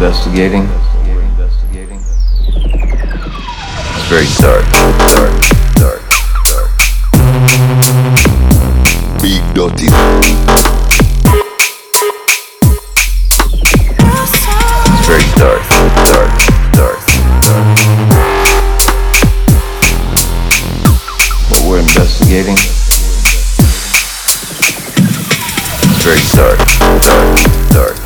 investigating. It's very dark, dark, dark, dark. Big Dirty. It's very dark, dark, dark, dark. What we're investigating. It's very dark, dark, dark.